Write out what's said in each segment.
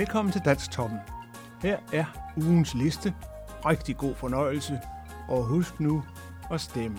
Velkommen til Danstoppen. Her er ugens liste. Rigtig god fornøjelse. Og husk nu at stemme.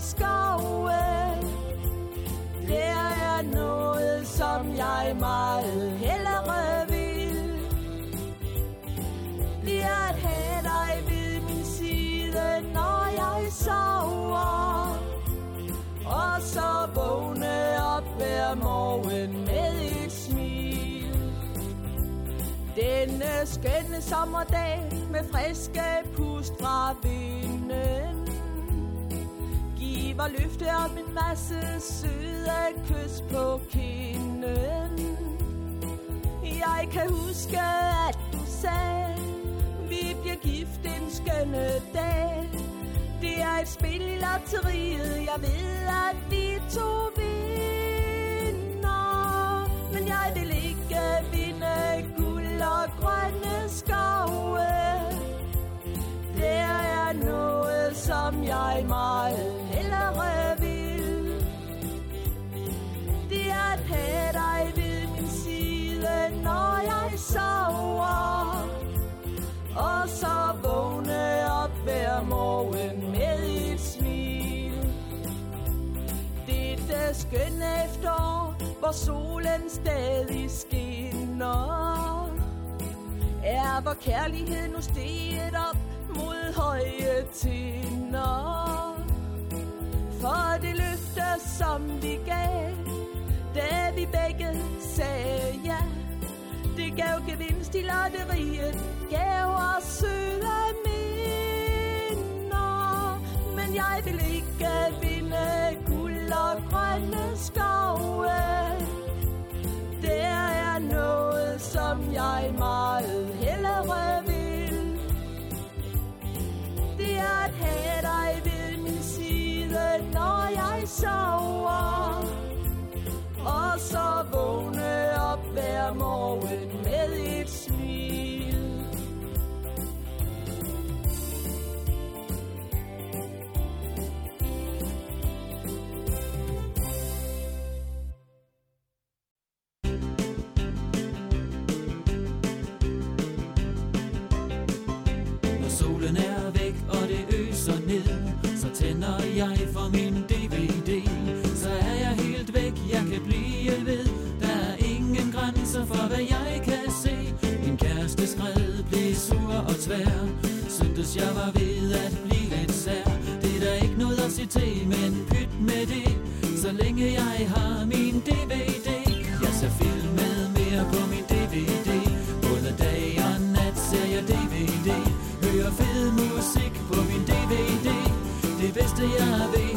Skove Det er noget, som jeg meget hellere vil. Det er at have dig ved min side, når jeg sover. Og så vågne op hver morgen med et smil. Denne skønne sommerdag med friske pust fra vinden var løfte om en masse søde kys på kinden. Jeg kan huske, at du sagde Vi bliver gift en skønne dag. Det er et spil i lotteriet. Jeg ved, at vi to vinder. Men jeg vil ikke vinde guld og grønne skove. Jeg meget hellere vil. Det er at have dig ved min side, når jeg sover. Og så vågne op hver morgen med et smil. Dette skønne efterår, hvor solen stadig skinner Er hvor kærlighed nu steget op mod høje tinder For det løfte, som vi gav Da vi begge sagde ja. Det gav gevinst i lotteriet Gav os søde minder. Men jeg vil ikke vinde guld og grønne skove. Der er noget, som jeg meget hellere vågne op hver DVD, men pyt med det. Så længe jeg har min DVD Jeg ser film med mere på min DVD Både dag og nat ser jeg DVD Hører fed musik på min DVD Det bedste jeg ved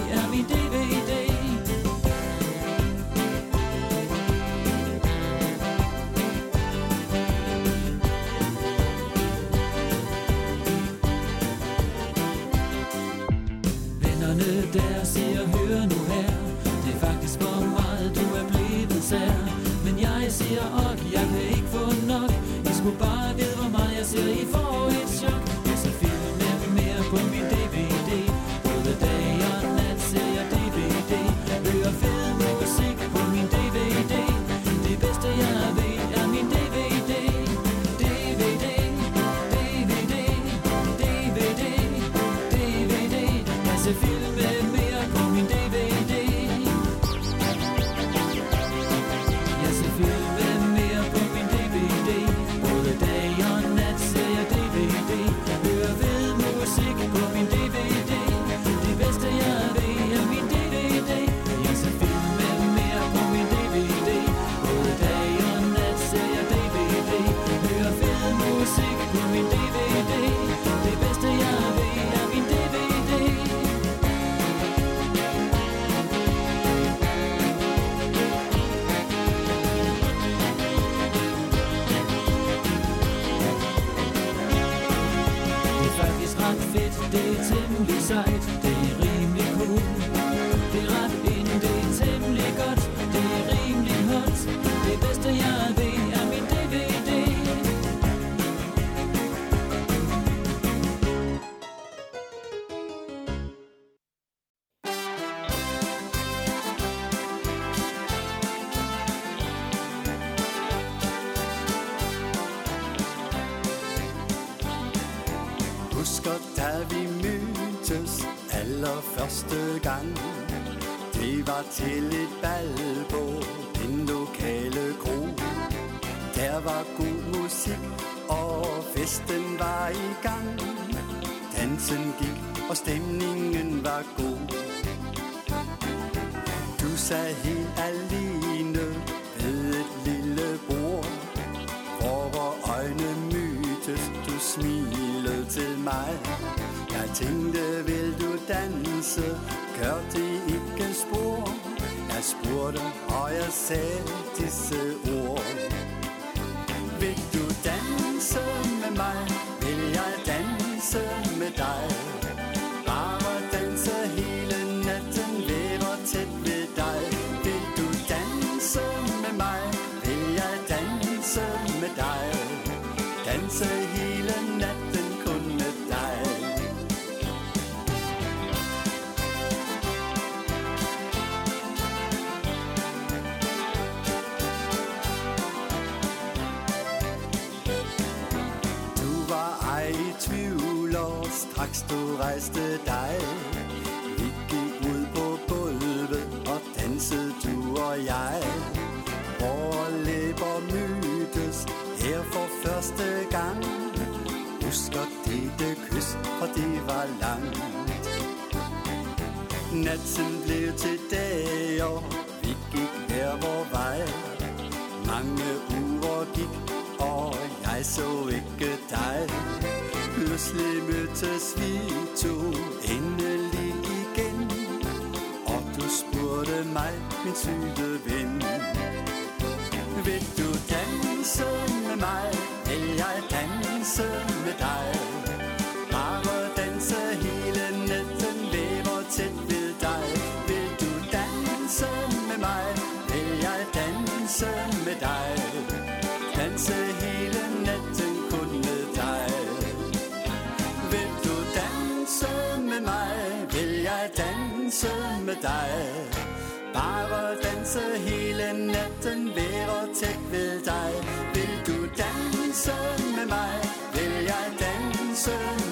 til et bal på den lokale kro. Der var god musik og festen var i gang. Dansen gik og stemningen var god. Du sad helt alene ved et lille bord hvor vores øjne mødtes, du smilede til mig. Jeg tænkte, Jeg har jeg sagde disse ord. Vil du danse med mig, vil jeg danse med dig? Straks du rejste dig. Vi gik ud på gulvet, og dansede du og jeg. Vore læber mødtes her for første gang. Husker dette kys, for det var langt. Natten blev til dag, og vi gik hver vor vej. Mange uger gik, og jeg så ikke dig. Pludselig mødtes vi to endelig igen. Og du spurgte mig, min søde ven. Vil du danse med mig, vil jeg danse med dig? Bare danse hele natten, lever tæt ved dig. Vil du danse med mig, vil jeg danse danse med dig. Bare danse hele natten, være tæt ved dig. Vil du danse med mig, vil jeg danse med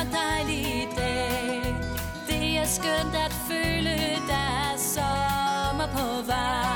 og dejlig dag Det er skønt at føle, der er sommer på vej.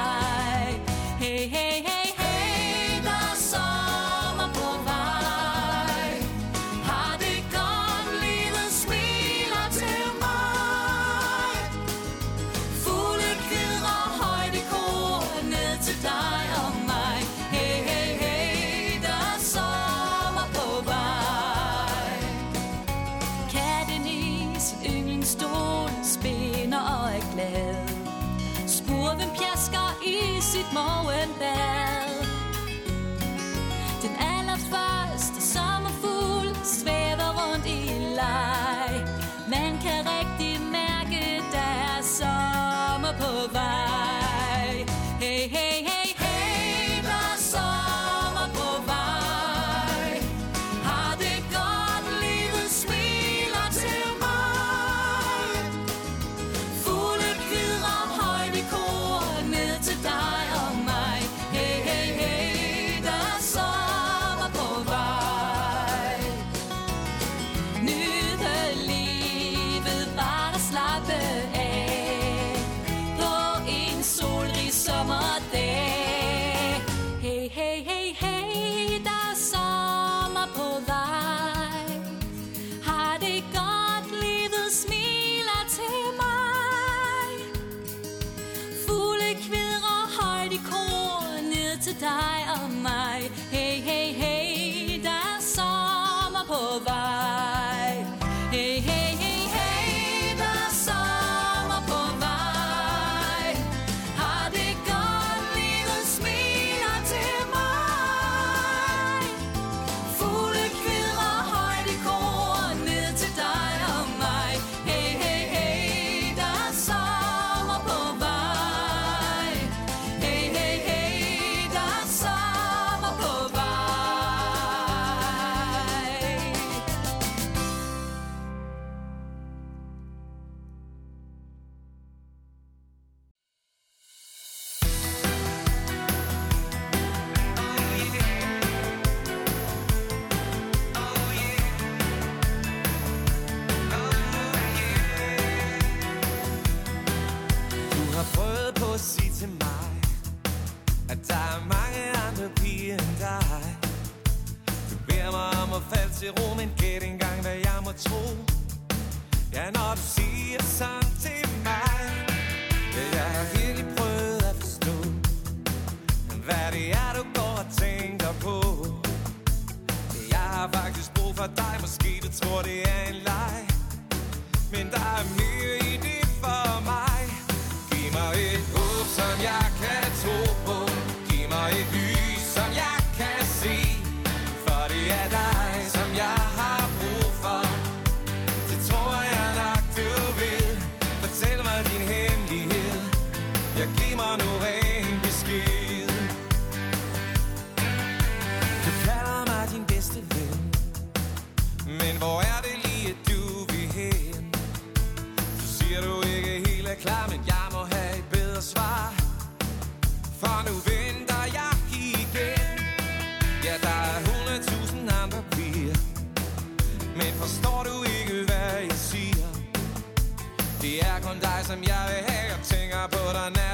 what I now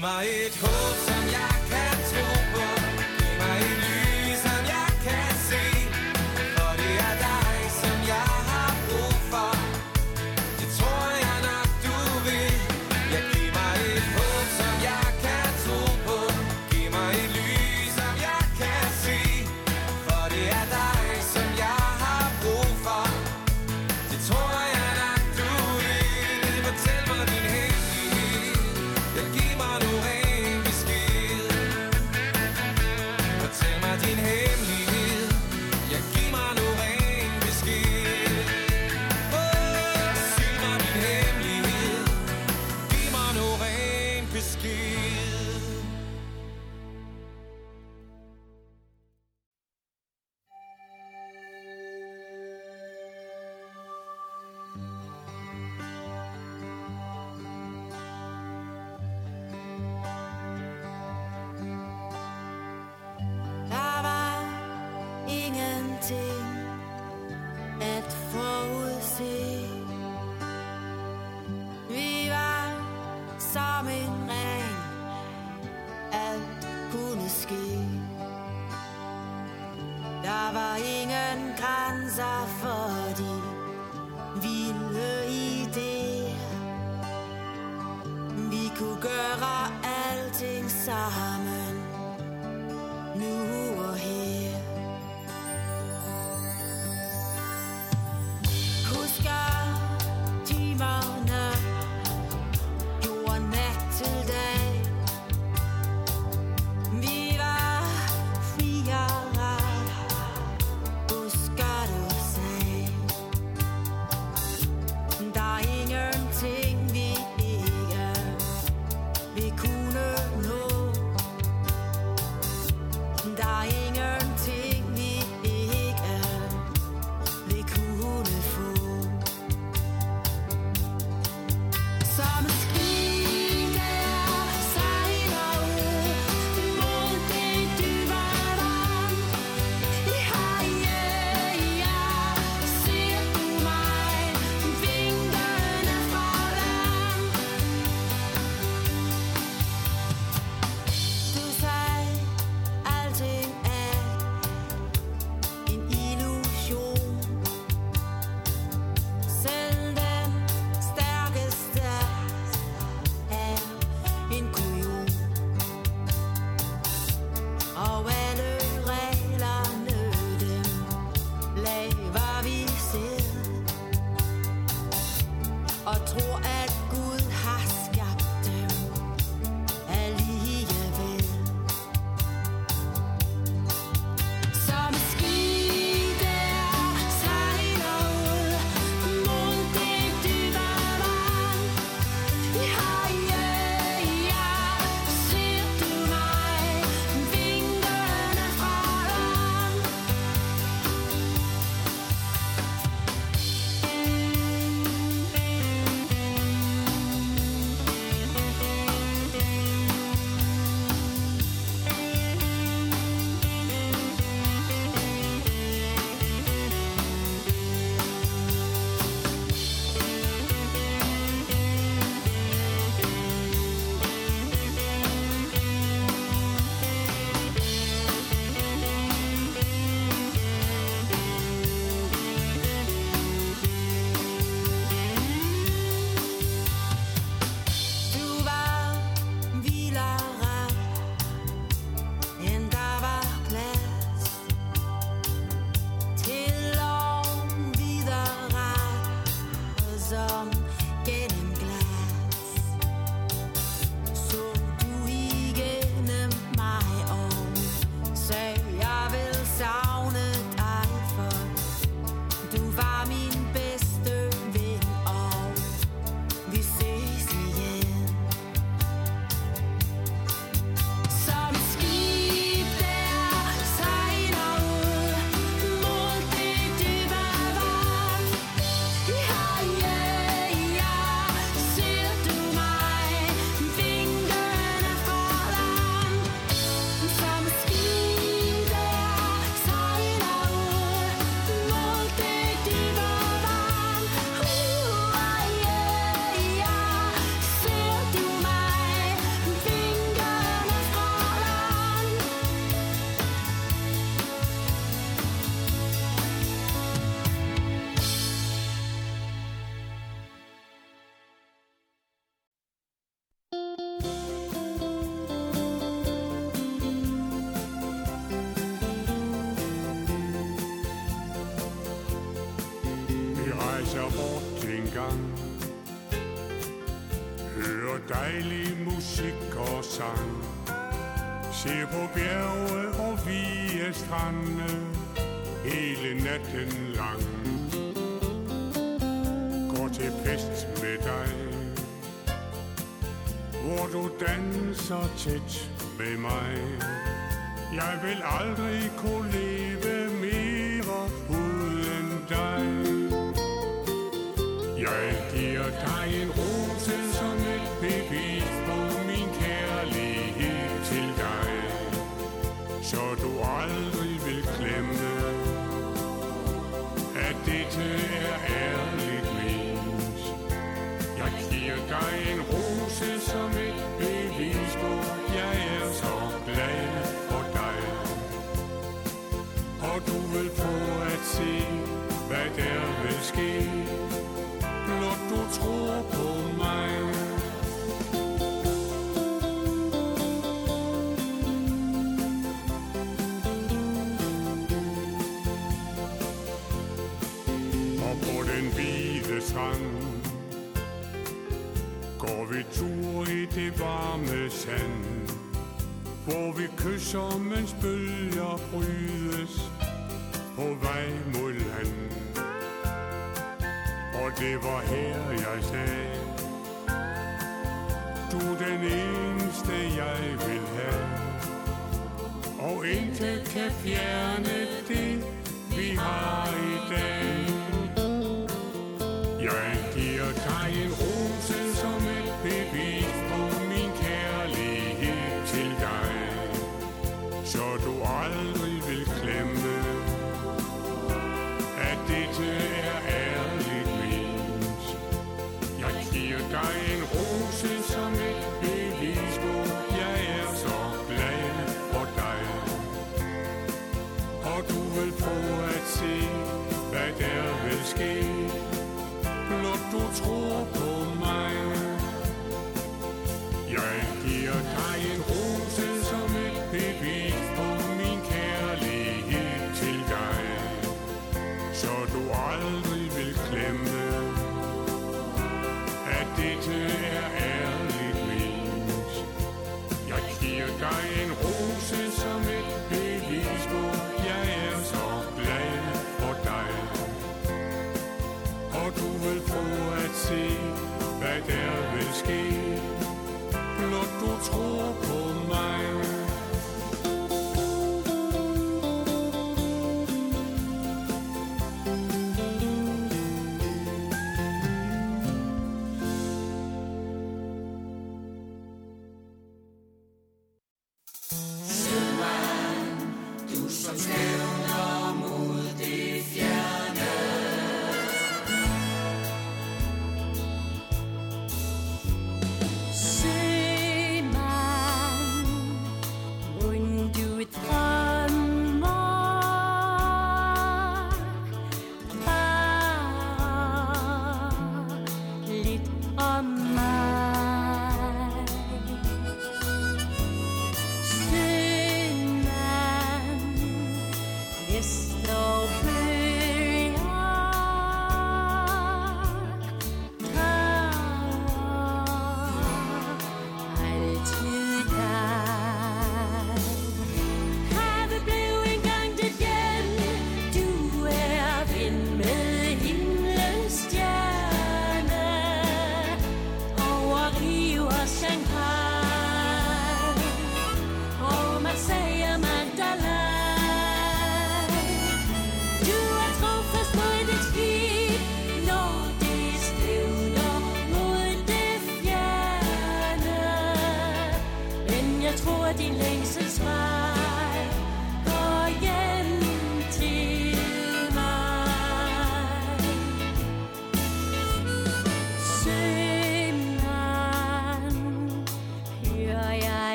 my home. strande hele natten lang. Går til fest med dig, hvor du danser tæt med mig. Jeg vil aldrig kunne leve mere uden dig. Jeg giver dig en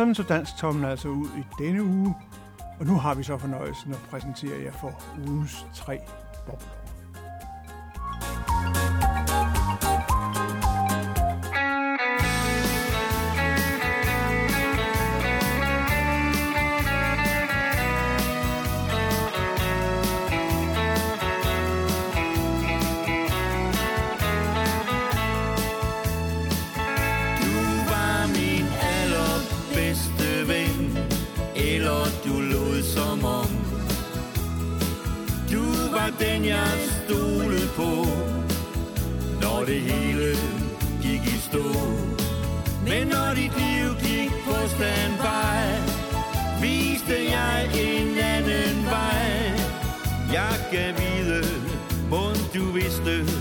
Sådan så dansk tommen altså ud i denne uge, og nu har vi så fornøjelsen at præsentere jer for ugens tre bobler. Eneste,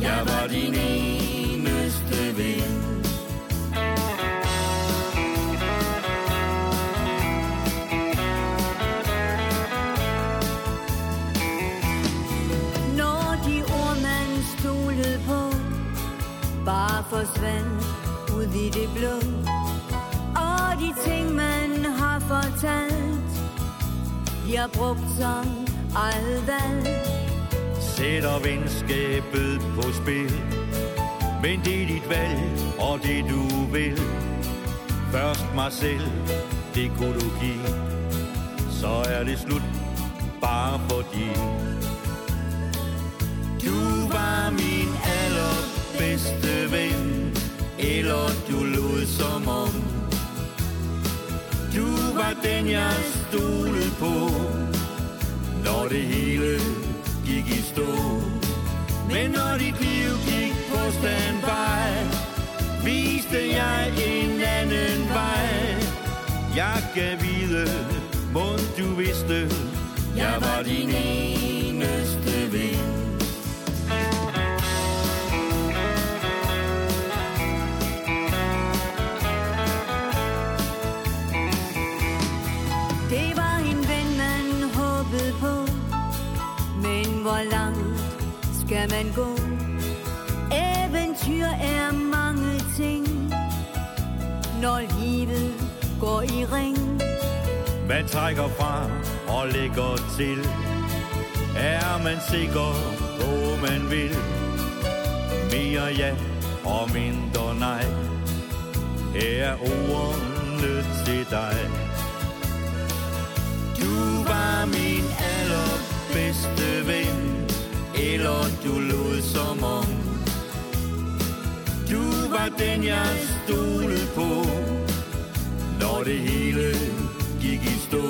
Jeg var din eneste ven Når de ord, man stolede på, bare forsvandt ud i det blå. Og de ting, man har fortalt, bliver brugt som eget valg. Sætter venskabet på spil. Men det er dit valg, og det du vil. Først mig selv, det kunne du give. Så er det slut, bare fordi. Du var min allerbedste ven Eller du lod som om. Du var den jeg stolede på. Når det hele gik i stå Men når dit liv gik på standby Viste jeg en anden vej. Jeg kan vide, må du vidste Jeg var din eneste ven. Skal man gå? Eventyr er mange ting, når livet går i ring. Man trækker fra og lægger til. Er man sikker på, man vil? Mere ja og mindre nej. Her er ordene til dig. Du var min allerbedste ven. Eller du lod som om Du var den jeg stolede på. Når det hele gik i stå.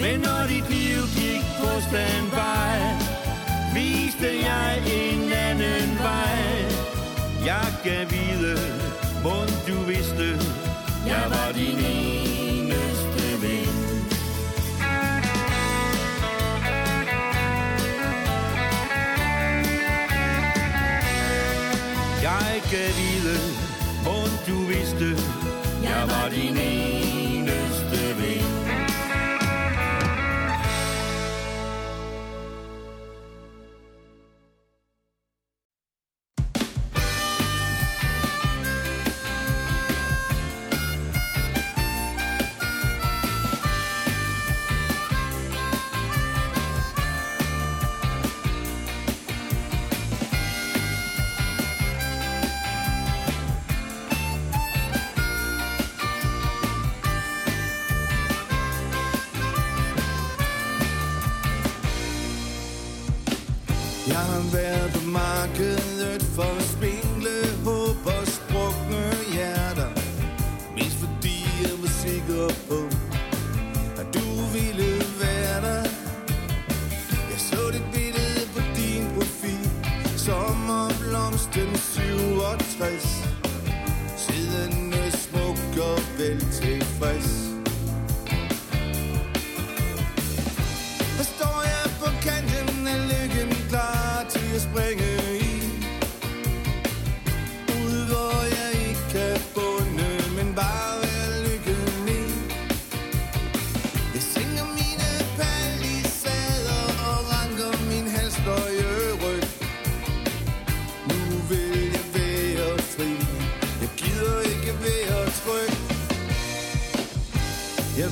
Men når dit liv gik på standby Viste jeg en anden vej. Jeg gav vide, må du vidste Jeg var din ene Jeg kan vide, må du vidste. Jeg var din eneste ven.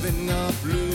giving up, blue.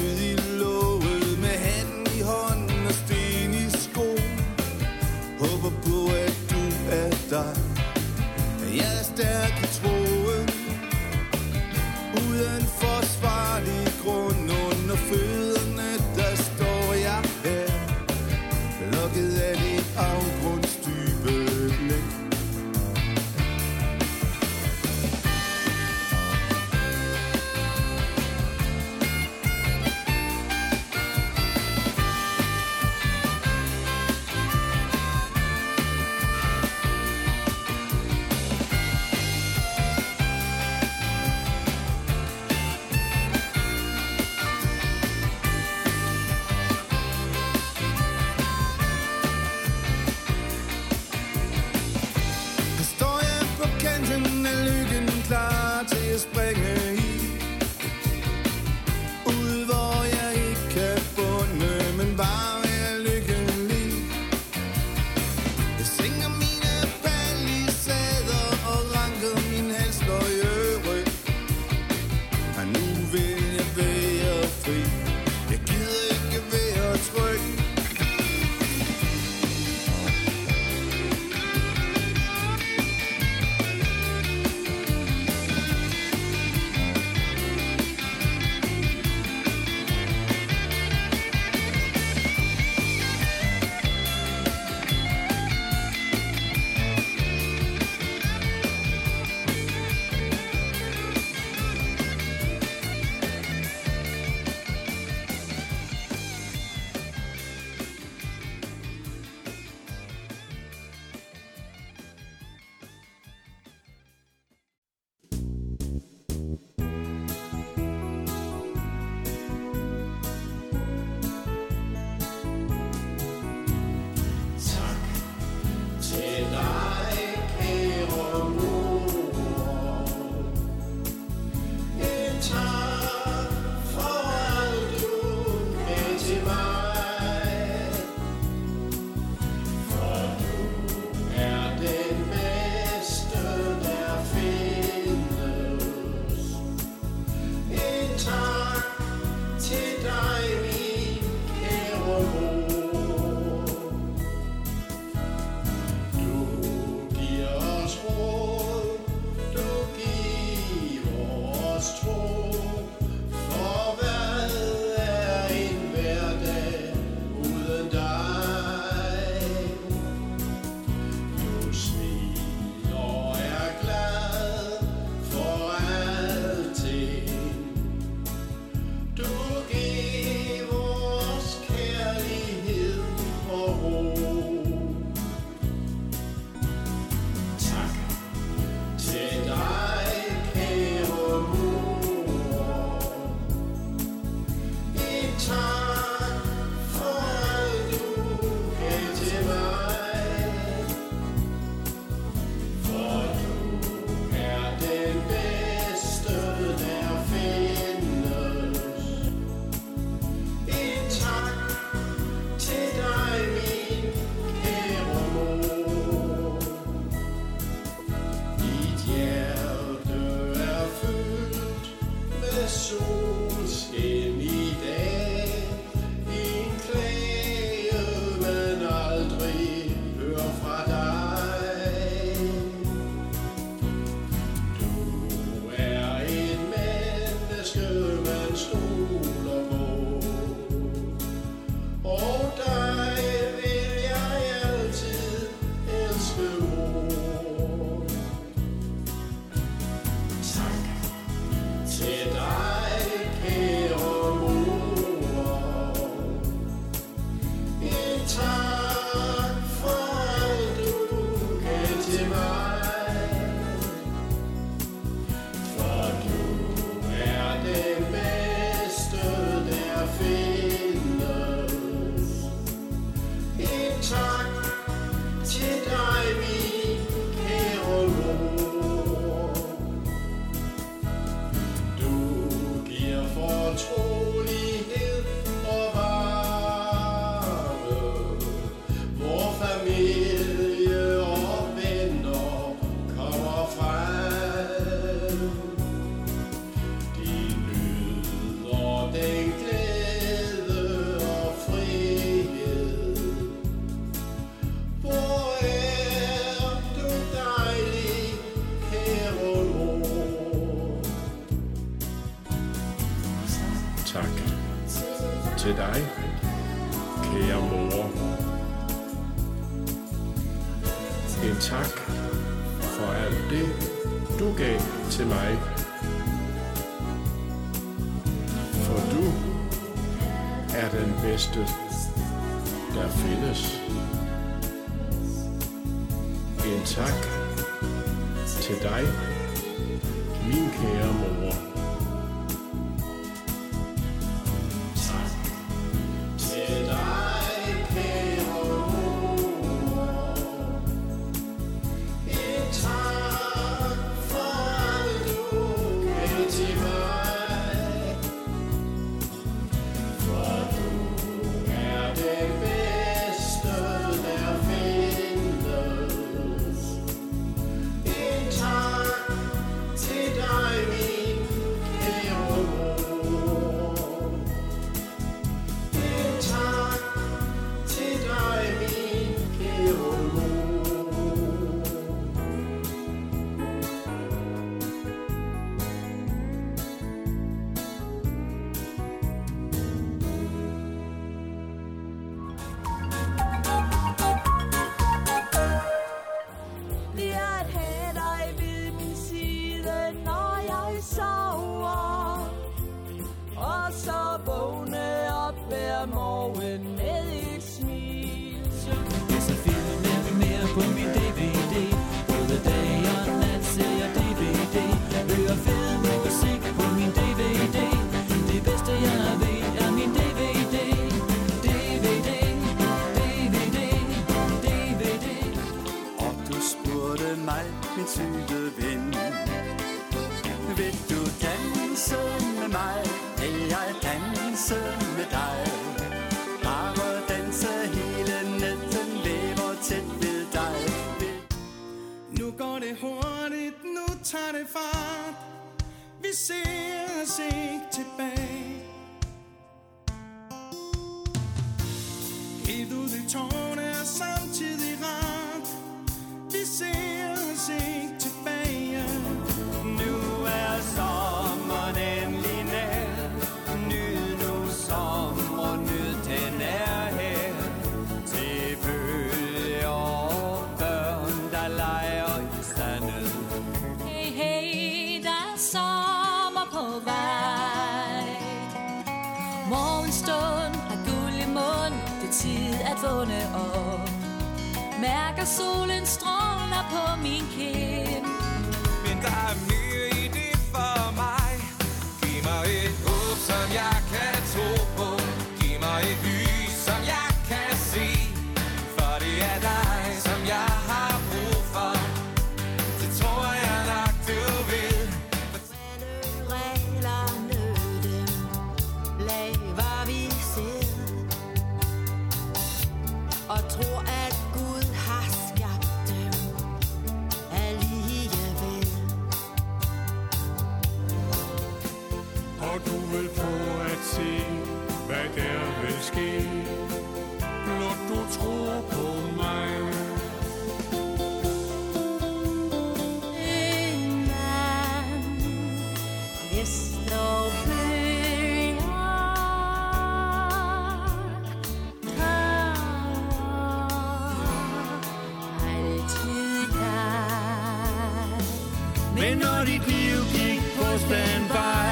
Men når dit liv gik på standby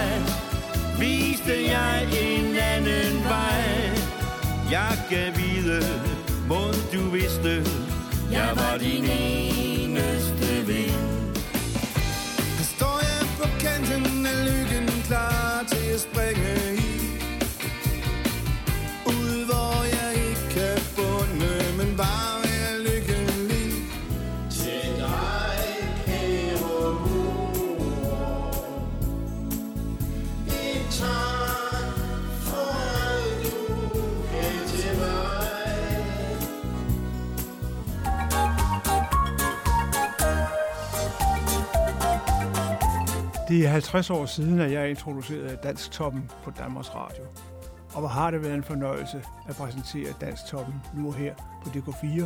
Viste jeg en anden vej. Jeg kan vide, må du vidste Jeg var din eneste ven. Nu står jeg på kanten af lykken klar til at springe. Det er 50 år siden, at jeg introducerede Dansk Toppen på Danmarks Radio. Og hvor har det været en fornøjelse at præsentere Dansk Toppen nu og her på DK4,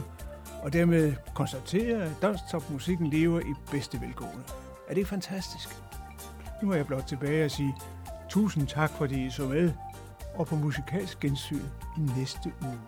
og dermed konstatere, at Dansk Topmusikken lever i bedste velgående. Er det ikke fantastisk? Nu er jeg blot tilbage og sige tusind tak, fordi I så med, og på musikalsk gensyn i næste uge.